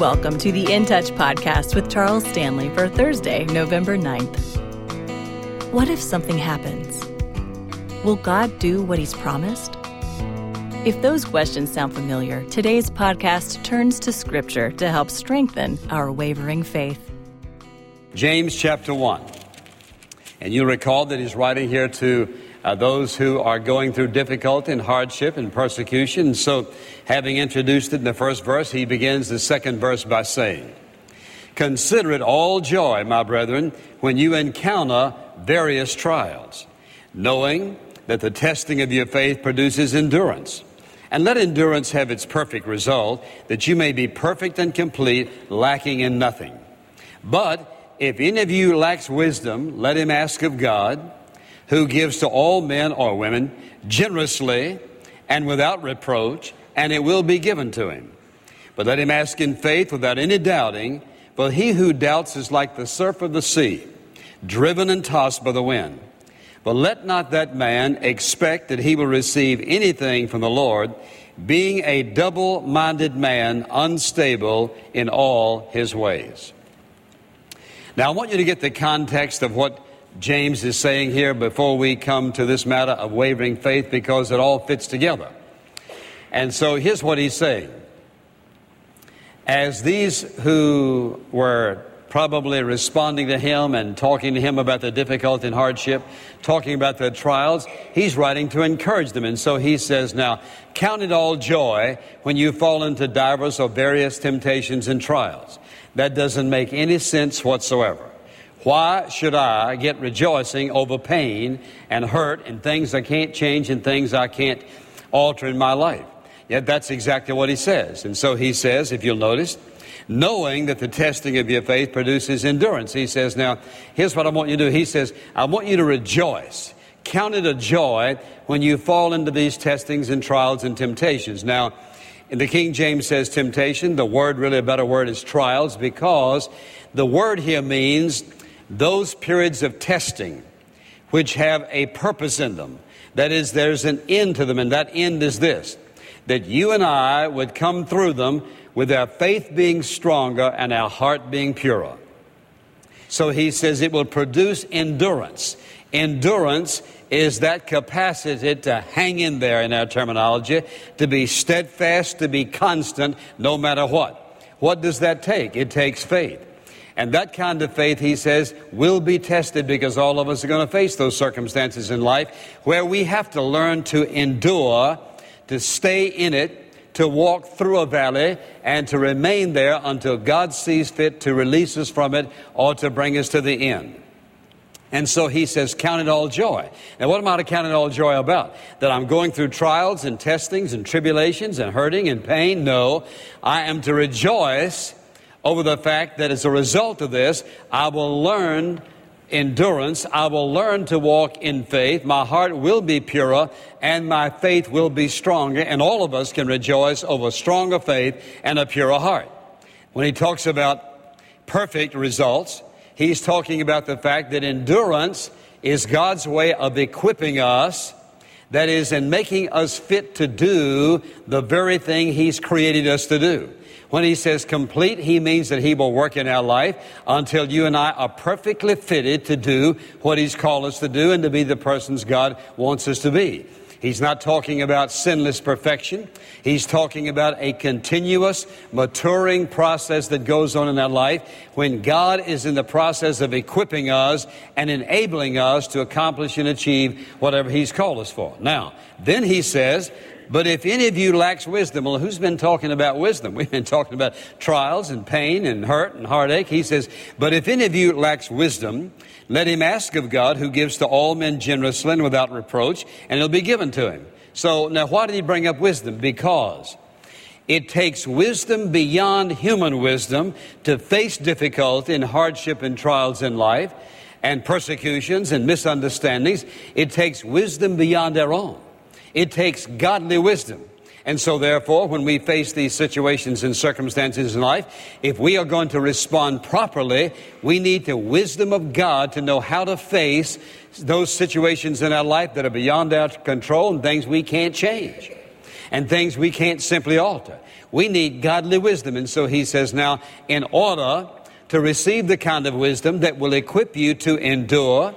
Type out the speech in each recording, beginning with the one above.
Welcome to the In Touch podcast with Charles Stanley for Thursday, November 9th. What if something happens? Will God do what He's promised? If those questions sound familiar, today's podcast turns to Scripture to help strengthen our wavering faith. James chapter 1. And you'll recall that he's writing here to uh, those who are going through difficulty and hardship and persecution. So, having introduced it in the first verse, he begins the second verse by saying, Consider it all joy, my brethren, when you encounter various trials, knowing that the testing of your faith produces endurance. And let endurance have its perfect result, that you may be perfect and complete, lacking in nothing. But if any of you lacks wisdom, let him ask of God, who gives to all men or women generously and without reproach, and it will be given to him. But let him ask in faith without any doubting, for he who doubts is like the surf of the sea, driven and tossed by the wind. But let not that man expect that he will receive anything from the Lord, being a double minded man, unstable in all his ways. Now, I want you to get the context of what James is saying here before we come to this matter of wavering faith because it all fits together. And so here's what he's saying. As these who were probably responding to him and talking to him about the difficulty and hardship, talking about the trials, he's writing to encourage them. And so he says, Now, count it all joy when you fall into divers or various temptations and trials. That doesn't make any sense whatsoever. Why should I get rejoicing over pain and hurt and things I can't change and things I can't alter in my life? Yet that's exactly what he says. And so he says, if you'll notice, knowing that the testing of your faith produces endurance. He says, now, here's what I want you to do. He says, I want you to rejoice. Count it a joy when you fall into these testings and trials and temptations. Now, in the King James says temptation. The word, really a better word, is trials because the word here means those periods of testing which have a purpose in them. That is, there's an end to them, and that end is this that you and I would come through them with our faith being stronger and our heart being purer. So he says it will produce endurance. Endurance is that capacity to hang in there in our terminology, to be steadfast, to be constant, no matter what. What does that take? It takes faith. And that kind of faith, he says, will be tested because all of us are going to face those circumstances in life where we have to learn to endure, to stay in it, to walk through a valley, and to remain there until God sees fit to release us from it or to bring us to the end. And so he says, count it all joy. Now, what am I to count it all joy about? That I'm going through trials and testings and tribulations and hurting and pain? No. I am to rejoice over the fact that as a result of this, I will learn endurance. I will learn to walk in faith. My heart will be purer and my faith will be stronger. And all of us can rejoice over stronger faith and a purer heart. When he talks about perfect results, he's talking about the fact that endurance is God's way of equipping us. That is, in making us fit to do the very thing He's created us to do. When he says complete, he means that he will work in our life until you and I are perfectly fitted to do what he's called us to do and to be the persons God wants us to be. He's not talking about sinless perfection. He's talking about a continuous maturing process that goes on in our life when God is in the process of equipping us and enabling us to accomplish and achieve whatever He's called us for. Now, then He says, but if any of you lacks wisdom, well, who's been talking about wisdom? We've been talking about trials and pain and hurt and heartache. He says, But if any of you lacks wisdom, let him ask of God, who gives to all men generously and without reproach, and it'll be given to him. So now, why did he bring up wisdom? Because it takes wisdom beyond human wisdom to face difficulty and hardship and trials in life and persecutions and misunderstandings. It takes wisdom beyond our own. It takes godly wisdom. And so, therefore, when we face these situations and circumstances in life, if we are going to respond properly, we need the wisdom of God to know how to face those situations in our life that are beyond our control and things we can't change. and things we can't simply alter. We need godly wisdom. And so he says, now, in order to receive the kind of wisdom that will equip you to endure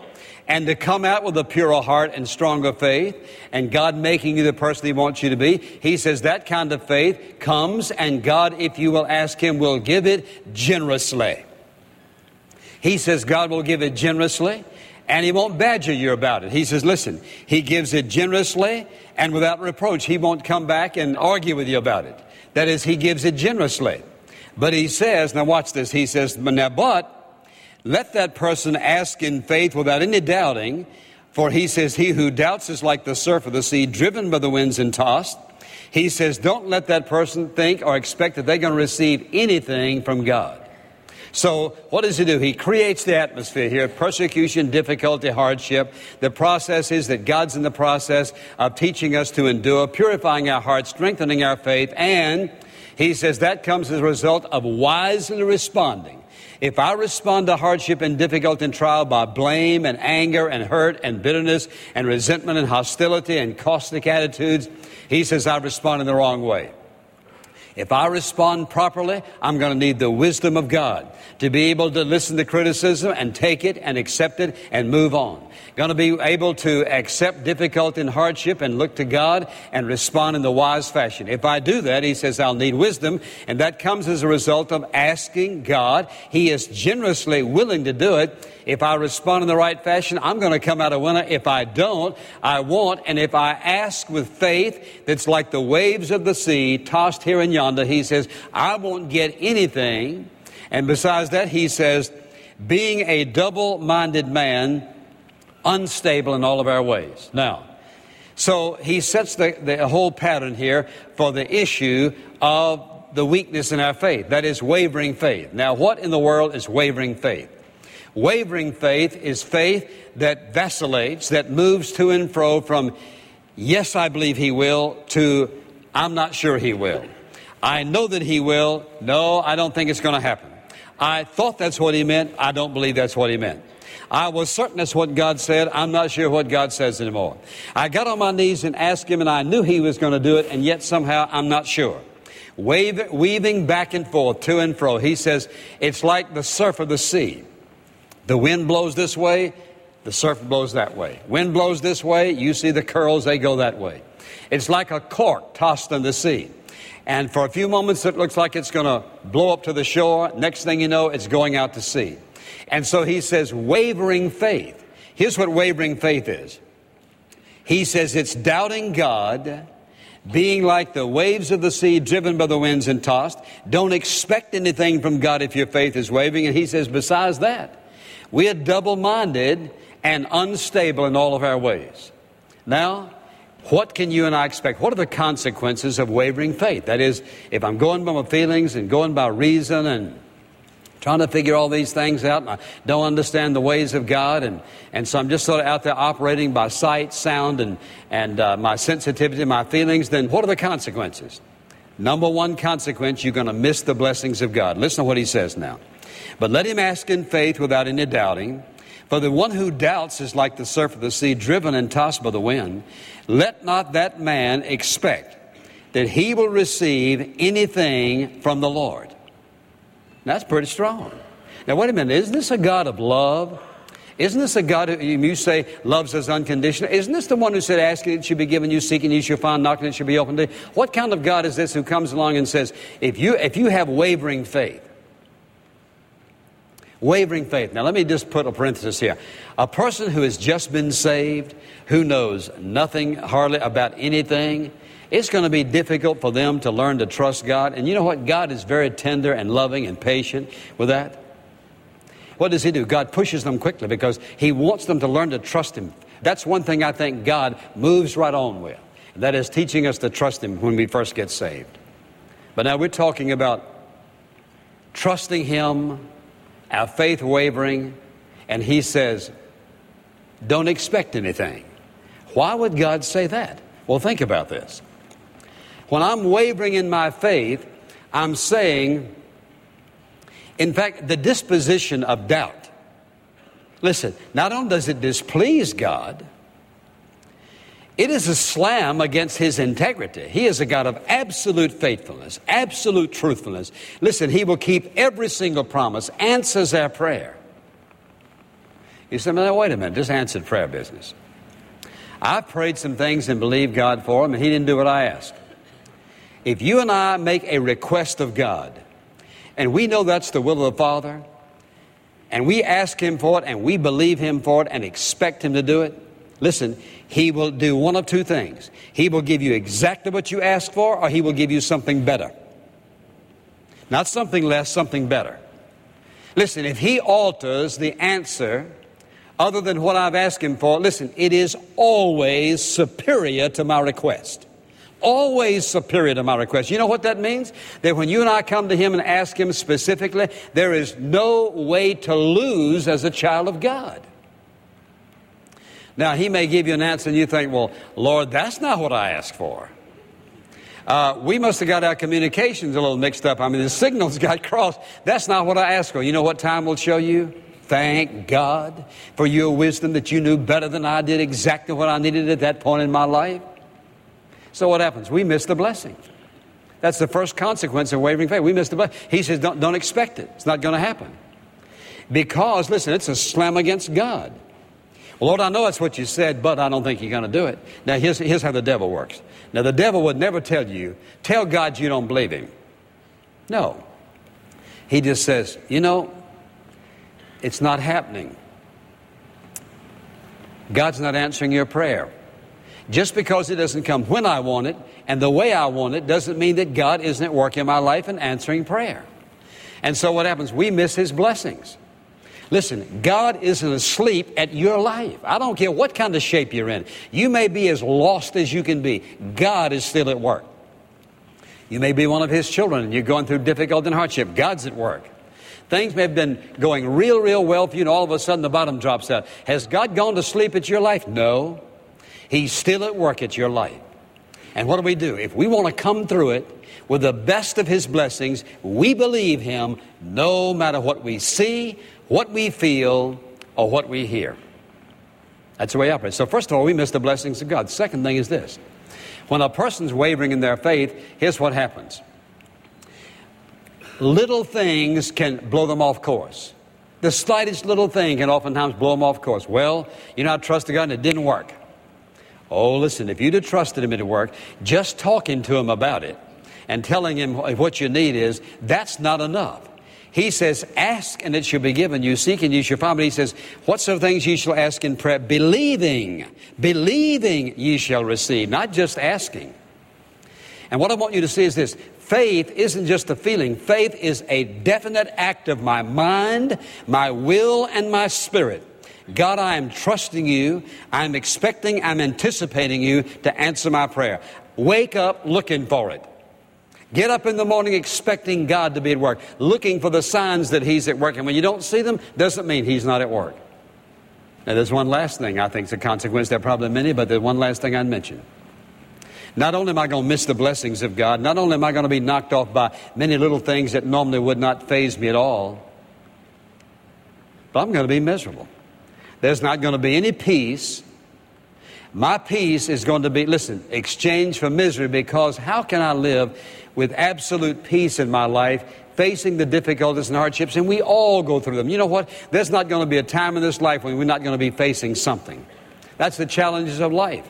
and to come out with a purer heart and stronger faith, and God making you the person He wants you to be. He says that kind of faith comes, and God, if you will ask Him, will give it generously. He says God will give it generously, and He won't badger you about it. He says, listen, He gives it generously and without reproach. He won't come back and argue with you about it. That is, He gives it generously. But He says, now watch this, He says, now, but let that person ask in faith without any doubting, for he says, He who doubts is like the surf of the sea, driven by the winds and tossed. He says, Don't let that person think or expect that they're going to receive anything from God. So, what does he do? He creates the atmosphere here persecution, difficulty, hardship. The process is that God's in the process of teaching us to endure, purifying our hearts, strengthening our faith, and he says that comes as a result of wisely responding if I respond to hardship and difficulty and trial by blame and anger and hurt and bitterness and resentment and hostility and caustic attitudes, he says I've responded the wrong way. If I respond properly, I'm going to need the wisdom of God to be able to listen to criticism and take it and accept it and move on. Going to be able to accept difficulty and hardship and look to God and respond in the wise fashion. If I do that, he says I'll need wisdom, and that comes as a result of asking God. He is generously willing to do it. If I respond in the right fashion, I'm going to come out a winner. If I don't, I won't. And if I ask with faith that's like the waves of the sea tossed here and yonder, he says, I won't get anything. And besides that, he says, being a double minded man, unstable in all of our ways. Now, so he sets the, the whole pattern here for the issue of the weakness in our faith. That is wavering faith. Now, what in the world is wavering faith? Wavering faith is faith that vacillates, that moves to and fro from, yes, I believe he will, to, I'm not sure he will. I know that he will. No, I don't think it's going to happen. I thought that's what he meant. I don't believe that's what he meant. I was certain that's what God said. I'm not sure what God says anymore. I got on my knees and asked Him, and I knew He was going to do it, and yet somehow I'm not sure. Wave, weaving back and forth, to and fro. He says, it's like the surf of the sea. The wind blows this way, the surf blows that way. Wind blows this way, you see the curls, they go that way. It's like a cork tossed in the sea. And for a few moments, it looks like it's going to blow up to the shore. Next thing you know, it's going out to sea. And so he says, wavering faith. Here's what wavering faith is He says it's doubting God, being like the waves of the sea driven by the winds and tossed. Don't expect anything from God if your faith is wavering. And he says, besides that, we are double minded and unstable in all of our ways. Now, what can you and I expect? What are the consequences of wavering faith? That is, if I'm going by my feelings and going by reason and trying to figure all these things out, and I don't understand the ways of God, and, and so I'm just sort of out there operating by sight, sound, and, and uh, my sensitivity, my feelings, then what are the consequences? Number one consequence, you're going to miss the blessings of God. Listen to what he says now. But let him ask in faith without any doubting. For the one who doubts is like the surf of the sea, driven and tossed by the wind. Let not that man expect that he will receive anything from the Lord. That's pretty strong. Now, wait a minute. Isn't this a God of love? Isn't this a God who you say loves us unconditionally? Isn't this the one who said, asking it should be given you, seeking you shall find, knocking it shall be opened to you? What kind of God is this who comes along and says, if you, if you have wavering faith, wavering faith. Now, let me just put a parenthesis here. A person who has just been saved, who knows nothing hardly about anything, it's going to be difficult for them to learn to trust God. And you know what? God is very tender and loving and patient with that. What does He do? God pushes them quickly because He wants them to learn to trust Him. That's one thing I think God moves right on with. That is teaching us to trust Him when we first get saved. But now we're talking about trusting Him, our faith wavering, and He says, don't expect anything. Why would God say that? Well, think about this. When I'm wavering in my faith, I'm saying, in fact, the disposition of doubt. Listen, not only does it displease God, It is a slam against his integrity. He is a God of absolute faithfulness, absolute truthfulness. Listen, he will keep every single promise, answers our prayer. You say, now, wait a minute, this answered prayer business. I've prayed some things and believed God for them, and He didn't do what I asked. If you and I make a request of God, and we know that's the will of the Father, and we ask Him for it, and we believe Him for it, and expect Him to do it, listen, He will do one of two things. He will give you exactly what you ask for, or He will give you something better. Not something less, something better. Listen, if He alters the answer other than what I've asked Him for, listen, it is always superior to my request. Always superior to my request. You know what that means? That when you and I come to Him and ask Him specifically, there is no way to lose as a child of God. Now, He may give you an answer and you think, well, Lord, that's not what I asked for. Uh, we must have got our communications a little mixed up. I mean, the signals got crossed. That's not what I asked for. You know what time will show you? Thank God for your wisdom that you knew better than I did exactly what I needed at that point in my life. So what happens? We miss the blessing. That's the first consequence of wavering faith. We miss the blessing. He says, don't, don't expect it. It's not going to happen. Because, listen, it's a slam against God. Lord, I know that's what you said, but I don't think you're going to do it. Now, here's, here's how the devil works. Now, the devil would never tell you, tell God you don't believe him. No. He just says, you know, it's not happening. God's not answering your prayer. Just because it doesn't come when I want it and the way I want it doesn't mean that God isn't at work in my life and answering prayer. And so what happens? We miss His blessings. Listen, God isn't asleep at your life. I don't care what kind of shape you're in. You may be as lost as you can be. God is still at work. You may be one of His children and you're going through difficulty and hardship. God's at work. Things may have been going real, real well for you, and all of a sudden the bottom drops out. Has God gone to sleep at your life? No. He's still at work at your life. And what do we do? If we want to come through it with the best of His blessings, we believe Him no matter what we see, what we feel, or what we hear. That's the way I operate. So, first of all, we miss the blessings of God. Second thing is this when a person's wavering in their faith, here's what happens little things can blow them off course. The slightest little thing can oftentimes blow them off course. Well, you know, I trusted God and it didn't work. Oh, listen, if you'd have trusted Him, it'd work. Just talking to Him about it and telling Him what you need is, that's not enough. He says, Ask and it shall be given you, seek and you shall find. But He says, Whatsoever things ye shall ask in prayer, believing, believing ye shall receive, not just asking. And what I want you to see is this Faith isn't just a feeling. Faith is a definite act of my mind, my will, and my spirit. God, I am trusting you. I'm expecting, I'm anticipating you to answer my prayer. Wake up looking for it. Get up in the morning expecting God to be at work, looking for the signs that He's at work. And when you don't see them, doesn't mean He's not at work. Now, there's one last thing I think is a consequence. There are probably many, but there's one last thing I'd mention. Not only am I going to miss the blessings of God, not only am I going to be knocked off by many little things that normally would not faze me at all, but I'm going to be miserable. There's not going to be any peace. My peace is going to be, listen, exchange for misery because how can I live with absolute peace in my life facing the difficulties and hardships, and we all go through them. You know what? There's not going to be a time in this life when we're not going to be facing something. That's the challenges of life.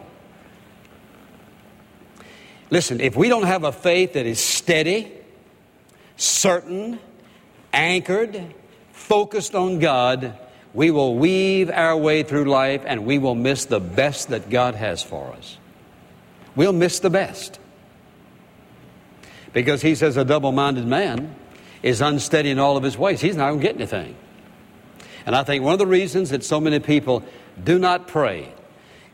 Listen, if we don't have a faith that is steady, certain, anchored, focused on God, we will weave our way through life and we will miss the best that God has for us. We'll miss the best. Because he says a double minded man is unsteady in all of his ways. He's not going to get anything. And I think one of the reasons that so many people do not pray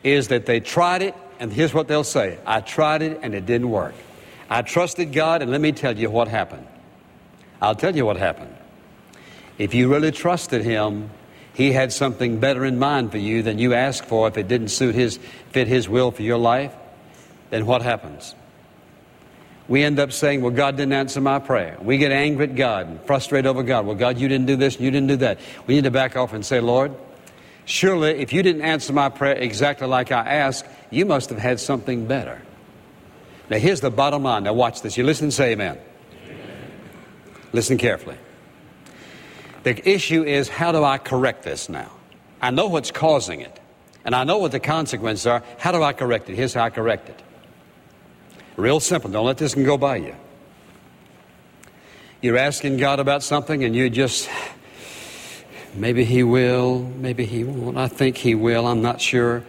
is that they tried it and here's what they'll say I tried it and it didn't work. I trusted God, and let me tell you what happened. I'll tell you what happened. If you really trusted Him, He had something better in mind for you than you asked for if it didn't suit His, fit His will for your life. Then what happens? We end up saying, Well, God didn't answer my prayer. We get angry at God and frustrated over God. Well, God, you didn't do this and you didn't do that. We need to back off and say, Lord, Surely, if you didn't answer my prayer exactly like I asked, you must have had something better. Now, here's the bottom line. Now, watch this. You listen and say amen. amen. Listen carefully. The issue is how do I correct this now? I know what's causing it, and I know what the consequences are. How do I correct it? Here's how I correct it. Real simple. Don't let this go by you. You're asking God about something, and you just, maybe He will, maybe He won't. I think He will, I'm not sure.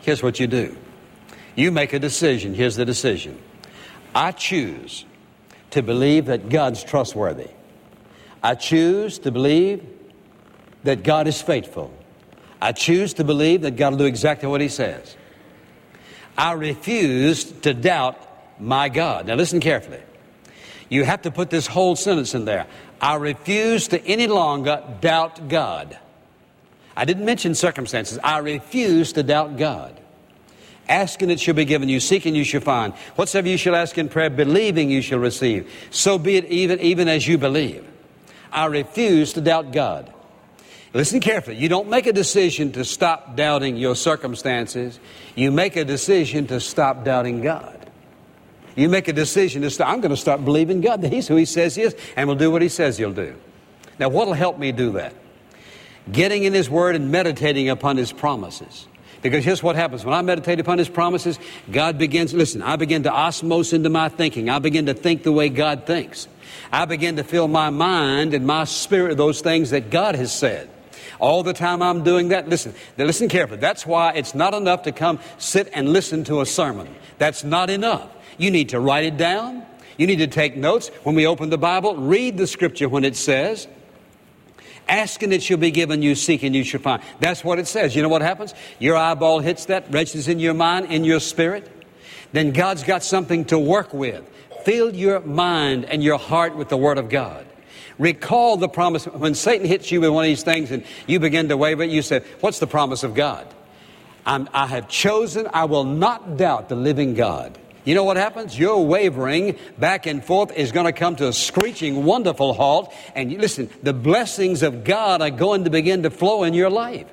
Here's what you do you make a decision. Here's the decision I choose to believe that God's trustworthy. I choose to believe that God is faithful. I choose to believe that God will do exactly what He says. I refuse to doubt my God. Now, listen carefully. You have to put this whole sentence in there. I refuse to any longer doubt God. I didn't mention circumstances. I refuse to doubt God. Asking it shall be given you, seeking you shall find. Whatsoever you shall ask in prayer, believing you shall receive. So be it even, even as you believe. I refuse to doubt God. Listen carefully. You don't make a decision to stop doubting your circumstances. You make a decision to stop doubting God. You make a decision to stop. I'm going to stop believing God that He's who He says He is and will do what He says He'll do. Now, what will help me do that? Getting in His Word and meditating upon His promises. Because here's what happens. When I meditate upon His promises, God begins, listen, I begin to osmose into my thinking. I begin to think the way God thinks. I begin to fill my mind and my spirit with those things that God has said. All the time I'm doing that, listen, listen carefully. That's why it's not enough to come sit and listen to a sermon. That's not enough. You need to write it down. You need to take notes. When we open the Bible, read the scripture when it says, Ask and it shall be given you, seek and you shall find. That's what it says. You know what happens? Your eyeball hits that, registers in your mind, in your spirit. Then God's got something to work with. Fill your mind and your heart with the Word of God. Recall the promise. When Satan hits you with one of these things and you begin to waver, you say, What's the promise of God? I'm, I have chosen, I will not doubt the living God. You know what happens? Your wavering back and forth is going to come to a screeching, wonderful halt. And listen, the blessings of God are going to begin to flow in your life.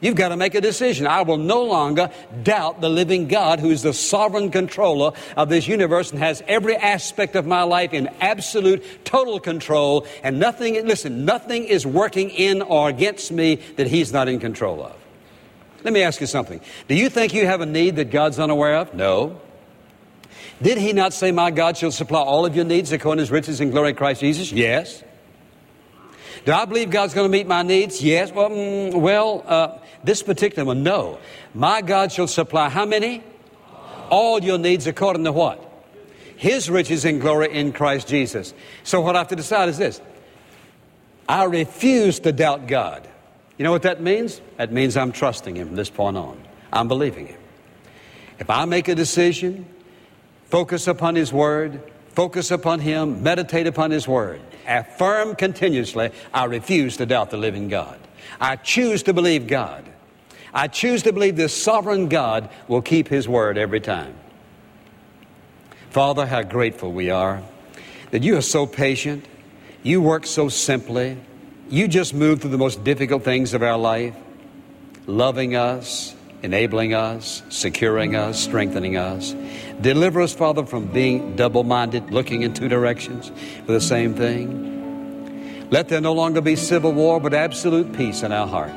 You've got to make a decision. I will no longer doubt the living God who is the sovereign controller of this universe and has every aspect of my life in absolute, total control. And nothing, listen, nothing is working in or against me that He's not in control of. Let me ask you something. Do you think you have a need that God's unaware of? No. Did He not say, My God shall supply all of your needs according to His riches and glory in Christ Jesus? Yes. Do I believe God's going to meet my needs? Yes. Well, mm, well uh, this particular one, no. My God shall supply how many? All your needs according to what? His riches and glory in Christ Jesus. So what I have to decide is this. I refuse to doubt God. You know what that means? That means I'm trusting Him from this point on. I'm believing Him. If I make a decision, focus upon His Word, focus upon Him, meditate upon His Word, affirm continuously, I refuse to doubt the living God. I choose to believe God. I choose to believe this sovereign God will keep His word every time. Father, how grateful we are that you are so patient. You work so simply. You just move through the most difficult things of our life, loving us, enabling us, securing us, strengthening us. Deliver us, Father, from being double minded, looking in two directions for the same thing. Let there no longer be civil war, but absolute peace in our heart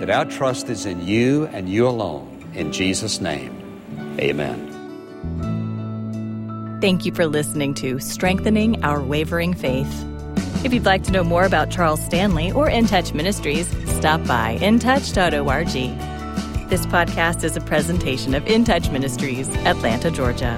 that our trust is in you and you alone. In Jesus' name, amen. Thank you for listening to Strengthening Our Wavering Faith. If you'd like to know more about Charles Stanley or In Touch Ministries, stop by intouch.org. This podcast is a presentation of In Touch Ministries, Atlanta, Georgia.